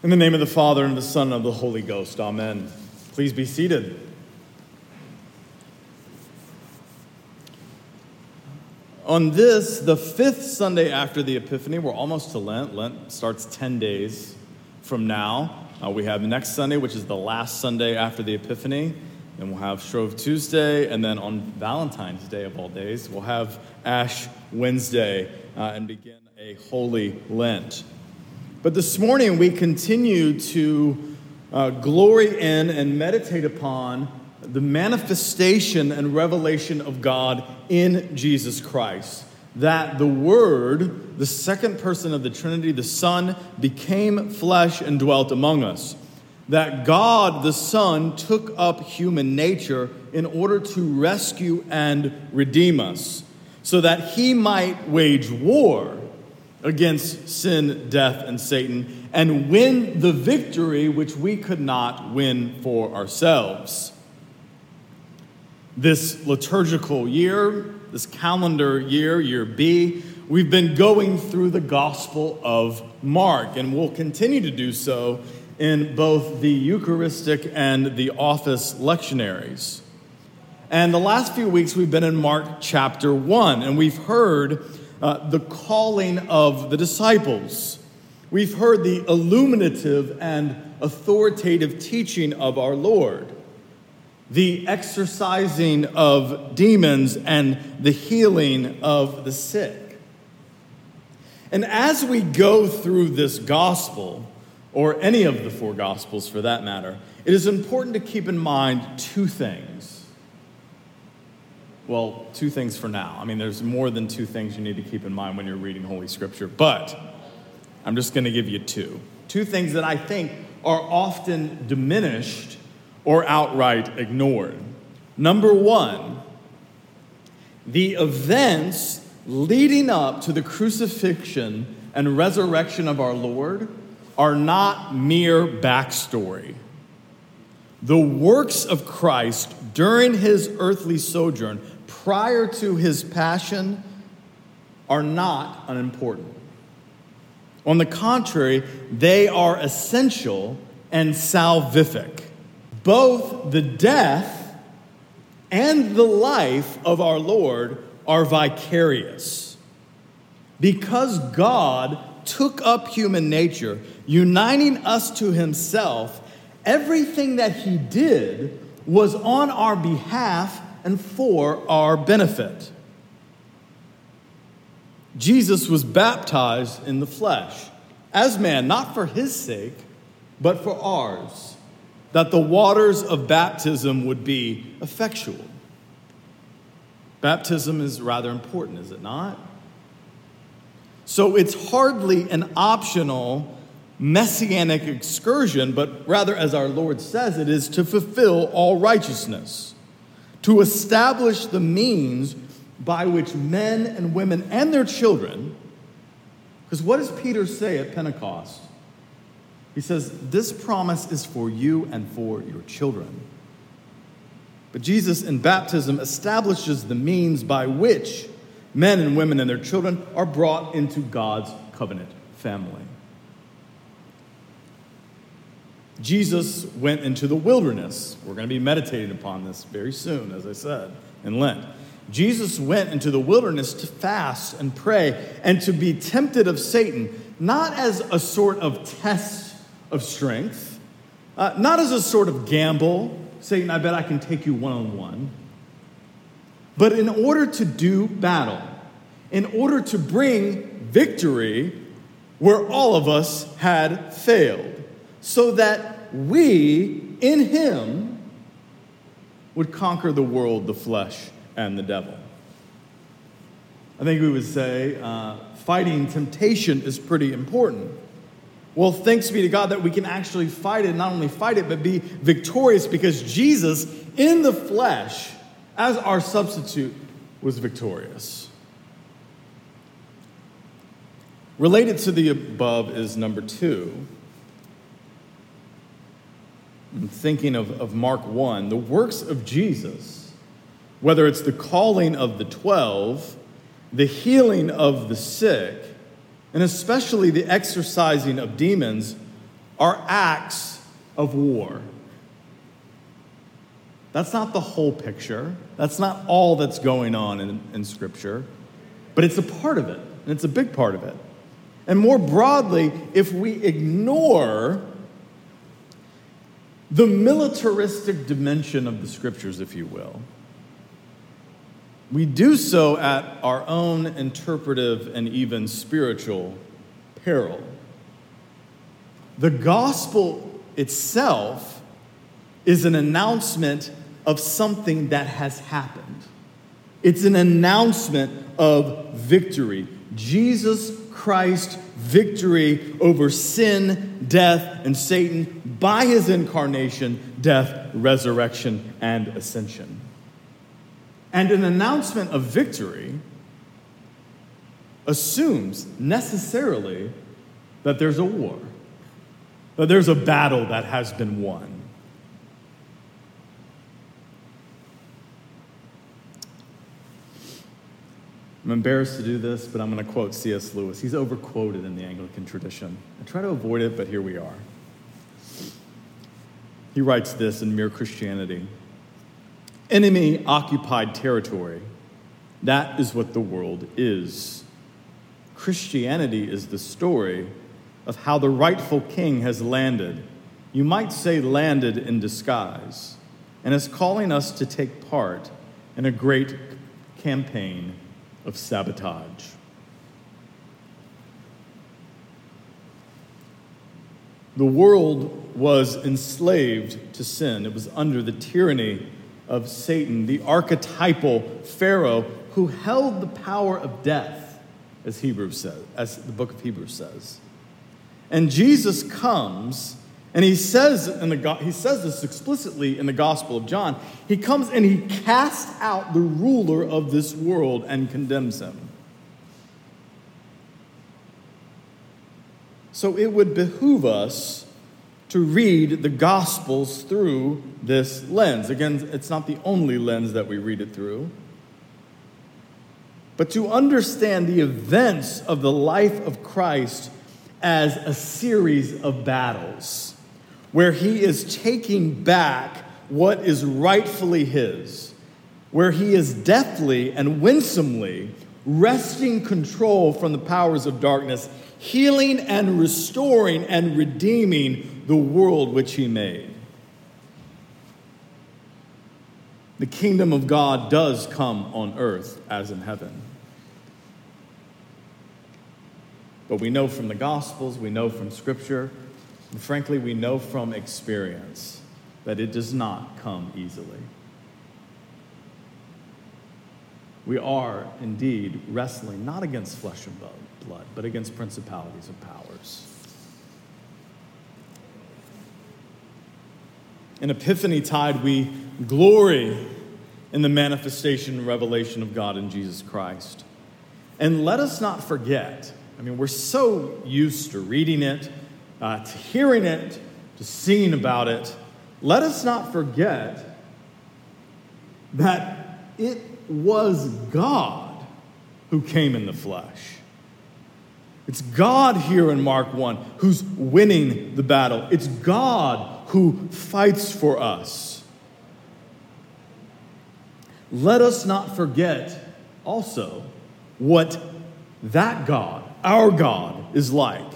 In the name of the Father, and of the Son, and of the Holy Ghost. Amen. Please be seated. On this, the fifth Sunday after the Epiphany, we're almost to Lent. Lent starts 10 days from now. Uh, we have next Sunday, which is the last Sunday after the Epiphany. Then we'll have Shrove Tuesday, and then on Valentine's Day of all days, we'll have Ash Wednesday uh, and begin a Holy Lent. But this morning we continue to uh, glory in and meditate upon the manifestation and revelation of God in Jesus Christ. That the Word, the second person of the Trinity, the Son, became flesh and dwelt among us. That God, the Son, took up human nature in order to rescue and redeem us, so that he might wage war against sin, death, and Satan and win the victory which we could not win for ourselves. This liturgical year, this calendar year, year B, we've been going through the Gospel of Mark, and we'll continue to do so in both the Eucharistic and the office lectionaries. And the last few weeks, we've been in Mark chapter 1, and we've heard uh, the calling of the disciples. We've heard the illuminative and authoritative teaching of our Lord, the exorcising of demons, and the healing of the sick. And as we go through this gospel, or any of the four gospels for that matter, it is important to keep in mind two things. Well, two things for now. I mean, there's more than two things you need to keep in mind when you're reading Holy Scripture, but I'm just going to give you two. Two things that I think are often diminished or outright ignored. Number one, the events leading up to the crucifixion and resurrection of our Lord are not mere backstory. The works of Christ during his earthly sojourn prior to his passion are not unimportant. On the contrary, they are essential and salvific. Both the death and the life of our Lord are vicarious. Because God took up human nature, uniting us to himself, everything that he did was on our behalf and for our benefit. Jesus was baptized in the flesh as man, not for his sake, but for ours, that the waters of baptism would be effectual. Baptism is rather important, is it not? So it's hardly an optional messianic excursion, but rather, as our Lord says, it is to fulfill all righteousness to establish the means by which men and women and their children, because what does Peter say at Pentecost? He says, This promise is for you and for your children. But Jesus in baptism establishes the means by which men and women and their children are brought into God's covenant family. Jesus went into the wilderness. We're going to be meditating upon this very soon, as I said, in Lent. Jesus went into the wilderness to fast and pray and to be tempted of Satan, not as a sort of test of strength, uh, not as a sort of gamble. Satan, I bet I can take you one on one. But in order to do battle, in order to bring victory where all of us had failed so that we, in him, would conquer the world, the flesh, and the devil. I think we would say uh, fighting temptation is pretty important. Well, thanks be to God that we can actually fight it, not only fight it, but be victorious because Jesus, in the flesh, as our substitute, was victorious. Related to the above is number two I'm thinking of, of Mark 1, the works of Jesus, whether it's the calling of the 12, the healing of the sick, and especially the exorcising of demons, are acts of war. That's not the whole picture. That's not all that's going on in, in Scripture, but it's a part of it, and it's a big part of it. And more broadly, if we ignore the militaristic dimension of the Scriptures, if you will, we do so at our own interpretive and even spiritual peril. The gospel itself is an announcement of something that has happened. It's an announcement of victory. Jesus Christ victory over sin, death, and Satan by his incarnation, death, resurrection, and ascension. And an announcement of victory assumes necessarily that there's a war, that there's a battle that has been won. I'm embarrassed to do this, but I'm going to quote C.S. Lewis. He's overquoted in the Anglican tradition. I try to avoid it, but here we are. He writes this in Mere Christianity Enemy occupied territory. That is what the world is. Christianity is the story of how the rightful king has landed. You might say, landed in disguise, and is calling us to take part in a great campaign of sabotage. The world was enslaved to sin, it was under the tyranny of Satan, the archetypal Pharaoh who held the power of death, as Hebrews says, as the book of Hebrews says. And Jesus comes and he says, in the, he says this explicitly in the Gospel of John. He comes and he casts out the ruler of this world and condemns him. So it would behoove us to read the Gospels through this lens. Again, it's not the only lens that we read it through. But to understand the events of the life of Christ as a series of battles where he is taking back what is rightfully his, where he is deftly and winsomely wresting control from the powers of darkness, healing and restoring and redeeming the world which he made. The kingdom of God does come on earth as in heaven. But we know from the Gospels, we know from Scripture, and frankly, we know from experience that it does not come easily. We are indeed wrestling not against flesh and blood, but against principalities and powers. In Epiphany Tide, we glory in the manifestation and revelation of God in Jesus Christ. And let us not forget, I mean, we're so used to reading it, uh, to hearing it, to singing about it, let us not forget that it was God who came in the flesh. It's God here in Mark 1 who's winning the battle. It's God who fights for us. Let us not forget also what that God, our God, is like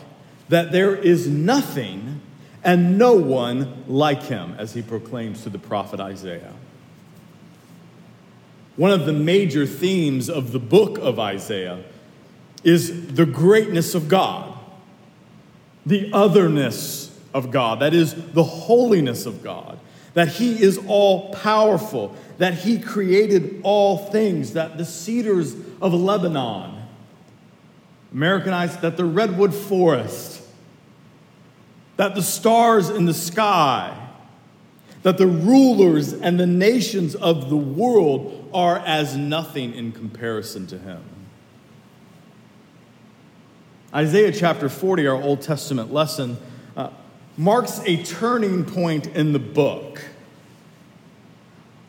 that there is nothing and no one like him, as he proclaims to the prophet Isaiah. One of the major themes of the book of Isaiah is the greatness of God, the otherness of God, that is, the holiness of God, that He is all powerful, that He created all things, that the cedars of Lebanon, Americanized, that the redwood forest, that the stars in the sky, that the rulers and the nations of the world are as nothing in comparison to him. Isaiah chapter 40, our Old Testament lesson, uh, marks a turning point in the book.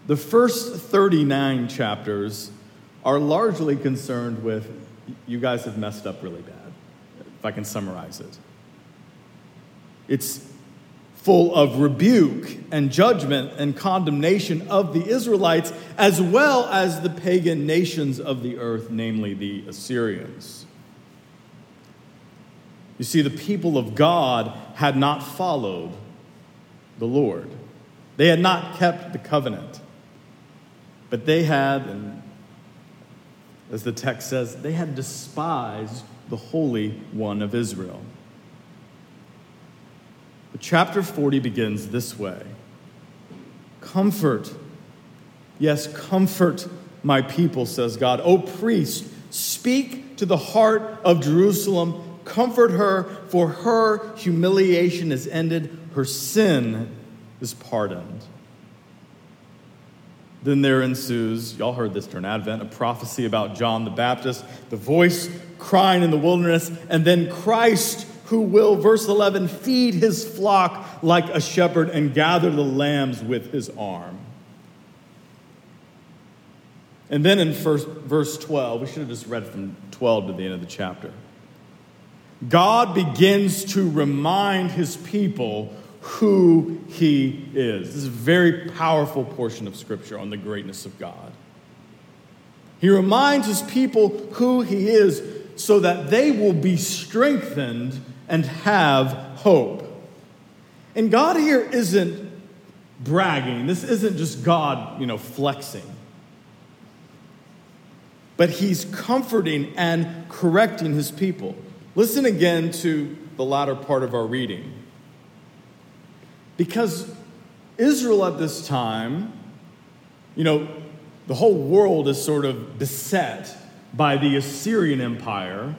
The first 39 chapters are largely concerned with you guys have messed up really bad, if I can summarize it. It's full of rebuke and judgment and condemnation of the Israelites, as well as the pagan nations of the earth, namely the Assyrians. You see, the people of God had not followed the Lord, they had not kept the covenant, but they had, and as the text says, they had despised the Holy One of Israel. Chapter 40 begins this way Comfort, yes, comfort my people, says God. O priest, speak to the heart of Jerusalem, comfort her, for her humiliation is ended, her sin is pardoned. Then there ensues, y'all heard this during Advent, a prophecy about John the Baptist, the voice crying in the wilderness, and then Christ who will, verse 11, feed his flock like a shepherd and gather the lambs with his arm. And then in first, verse 12, we should have just read from 12 to the end of the chapter. God begins to remind his people who he is. This is a very powerful portion of Scripture on the greatness of God. He reminds his people who he is so that they will be strengthened and have hope. And God here isn't bragging. This isn't just God, you know, flexing. But he's comforting and correcting his people. Listen again to the latter part of our reading. Because Israel at this time, you know, the whole world is sort of beset by the Assyrian Empire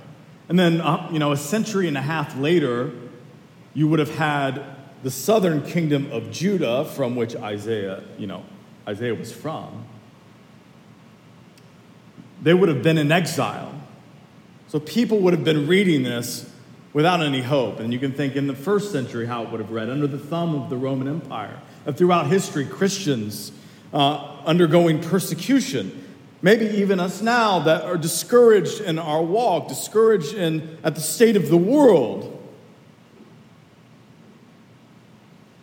and then, uh, you know, a century and a half later, you would have had the southern kingdom of Judah, from which Isaiah, you know, Isaiah was from. They would have been in exile. So people would have been reading this without any hope. And you can think in the first century how it would have read under the thumb of the Roman Empire. And throughout history, Christians uh, undergoing persecution Maybe even us now that are discouraged in our walk, discouraged in, at the state of the world.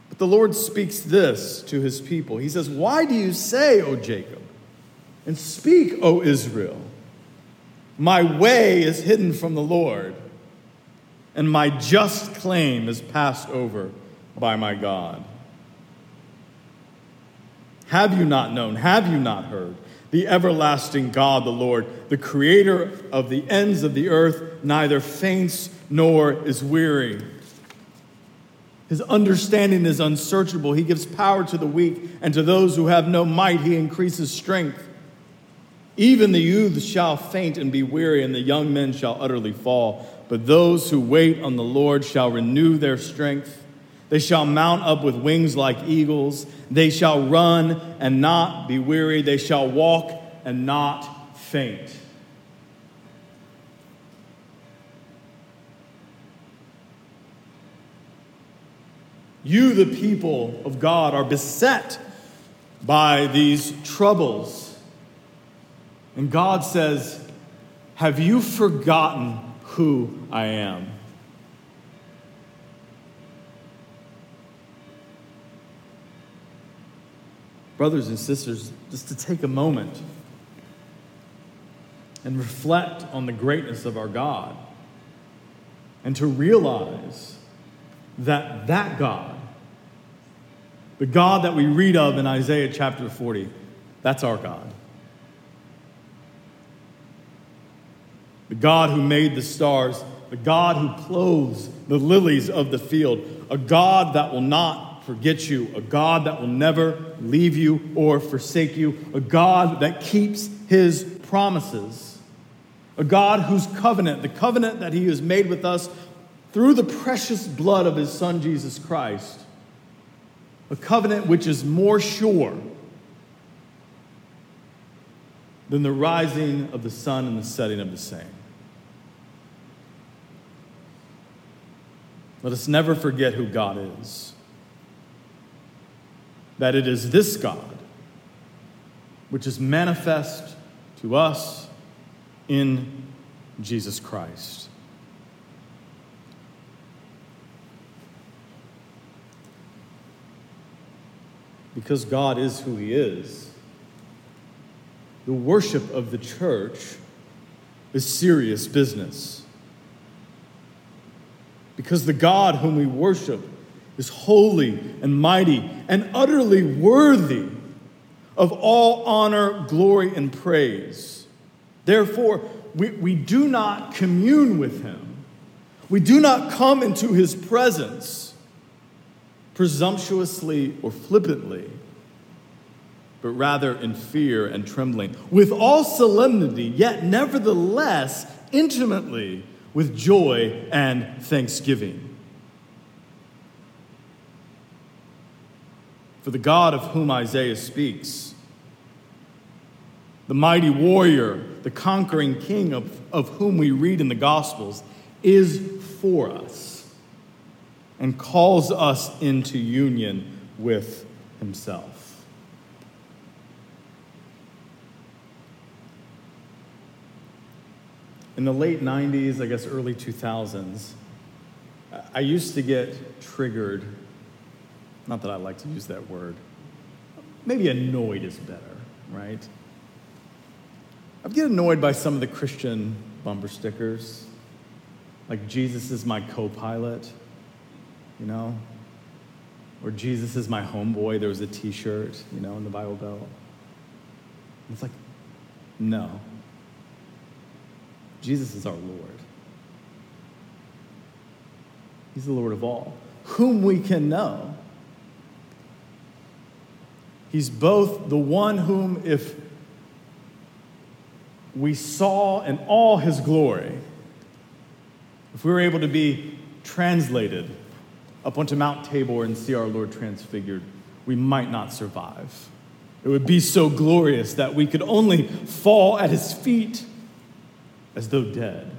But the Lord speaks this to his people. He says, Why do you say, O Jacob, and speak, O Israel? My way is hidden from the Lord, and my just claim is passed over by my God. Have you not known? Have you not heard? The everlasting God, the Lord, the creator of the ends of the earth, neither faints nor is weary. His understanding is unsearchable. He gives power to the weak, and to those who have no might, he increases strength. Even the youths shall faint and be weary, and the young men shall utterly fall. But those who wait on the Lord shall renew their strength. They shall mount up with wings like eagles. They shall run and not be weary. They shall walk and not faint. You, the people of God, are beset by these troubles. And God says, Have you forgotten who I am? Brothers and sisters, just to take a moment and reflect on the greatness of our God and to realize that that God, the God that we read of in Isaiah chapter 40, that's our God. The God who made the stars, the God who clothes the lilies of the field, a God that will not forget you, a God that will never leave you or forsake you, a God that keeps his promises, a God whose covenant, the covenant that he has made with us through the precious blood of his Son Jesus Christ, a covenant which is more sure than the rising of the sun and the setting of the same. Let us never forget who God is that it is this God which is manifest to us in Jesus Christ. because God is who He is, the worship of the church is serious business. Because the God whom we worship is holy and mighty and utterly worthy of all honor, glory, and praise. Therefore, we, we do not commune with him. We do not come into his presence presumptuously or flippantly, but rather in fear and trembling, with all solemnity, yet nevertheless intimately with joy and thanksgiving. For the God of whom Isaiah speaks, the mighty warrior, the conquering king of, of whom we read in the Gospels, is for us and calls us into union with himself. In the late 90s, I guess early 2000s, I used to get triggered. Not that I like to use that word. Maybe annoyed is better, right? I get annoyed by some of the Christian bumper stickers, like Jesus is my co pilot, you know? Or Jesus is my homeboy. There was a t shirt, you know, in the Bible Belt. It's like, no. Jesus is our Lord. He's the Lord of all, whom we can know. He's both the one whom, if we saw in all his glory, if we were able to be translated up onto Mount Tabor and see our Lord transfigured, we might not survive. It would be so glorious that we could only fall at his feet as though dead.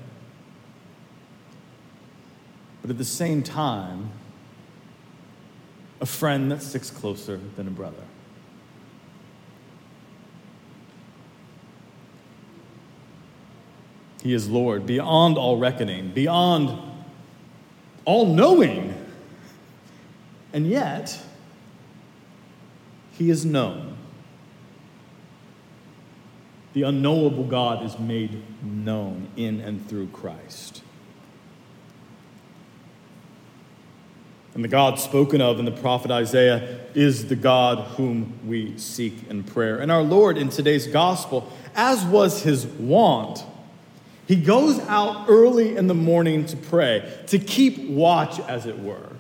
But at the same time, a friend that sticks closer than a brother. He is Lord, beyond all reckoning, beyond all knowing. And yet, He is known. The unknowable God is made known in and through Christ. And the God spoken of in the prophet Isaiah is the God whom we seek in prayer. And our Lord in today's gospel, as was his wont, he goes out early in the morning to pray, to keep watch, as it were.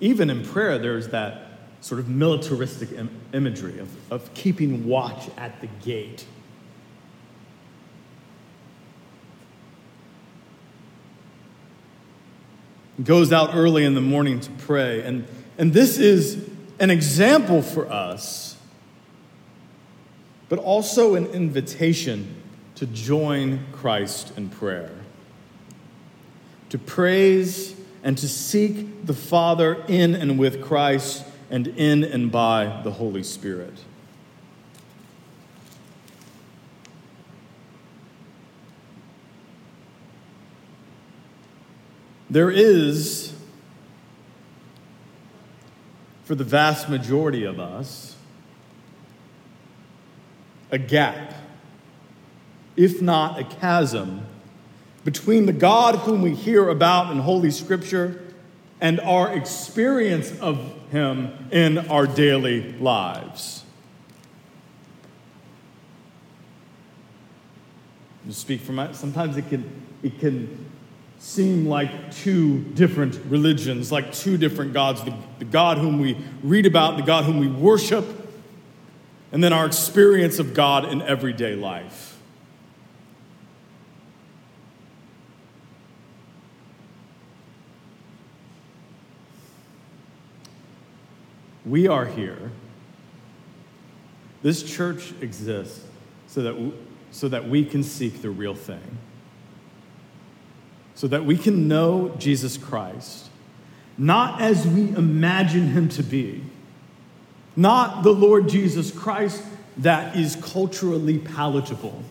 Even in prayer, there's that sort of militaristic Im- imagery of, of keeping watch at the gate. He goes out early in the morning to pray. And, and this is an example for us, but also an invitation to join Christ in prayer, to praise and to seek the Father in and with Christ and in and by the Holy Spirit. There is, for the vast majority of us, a gap if not a chasm, between the God whom we hear about in Holy Scripture and our experience of Him in our daily lives. To speak for my, sometimes it can, it can seem like two different religions, like two different gods the, the God whom we read about, the God whom we worship, and then our experience of God in everyday life. We are here. This church exists so that, we, so that we can seek the real thing, so that we can know Jesus Christ, not as we imagine him to be, not the Lord Jesus Christ that is culturally palatable,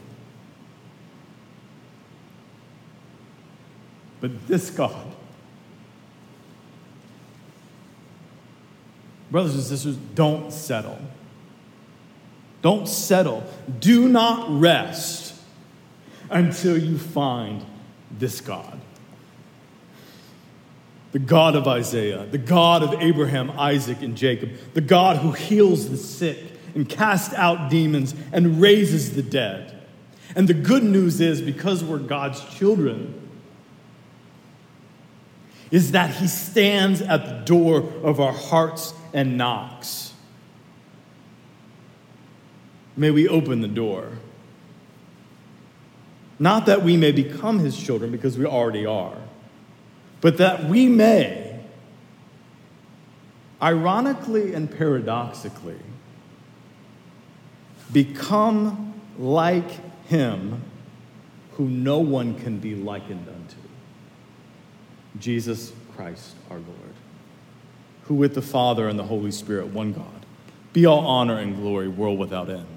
but this God Brothers and sisters, don't settle. Don't settle. Do not rest until you find this God. The God of Isaiah, the God of Abraham, Isaac, and Jacob, the God who heals the sick and casts out demons and raises the dead. And the good news is because we're God's children, is that He stands at the door of our hearts and knocks. May we open the door. Not that we may become His children, because we already are, but that we may, ironically and paradoxically, become like Him who no one can be likened unto. Jesus Christ our Lord, who with the Father and the Holy Spirit, one God, be all honor and glory, world without end.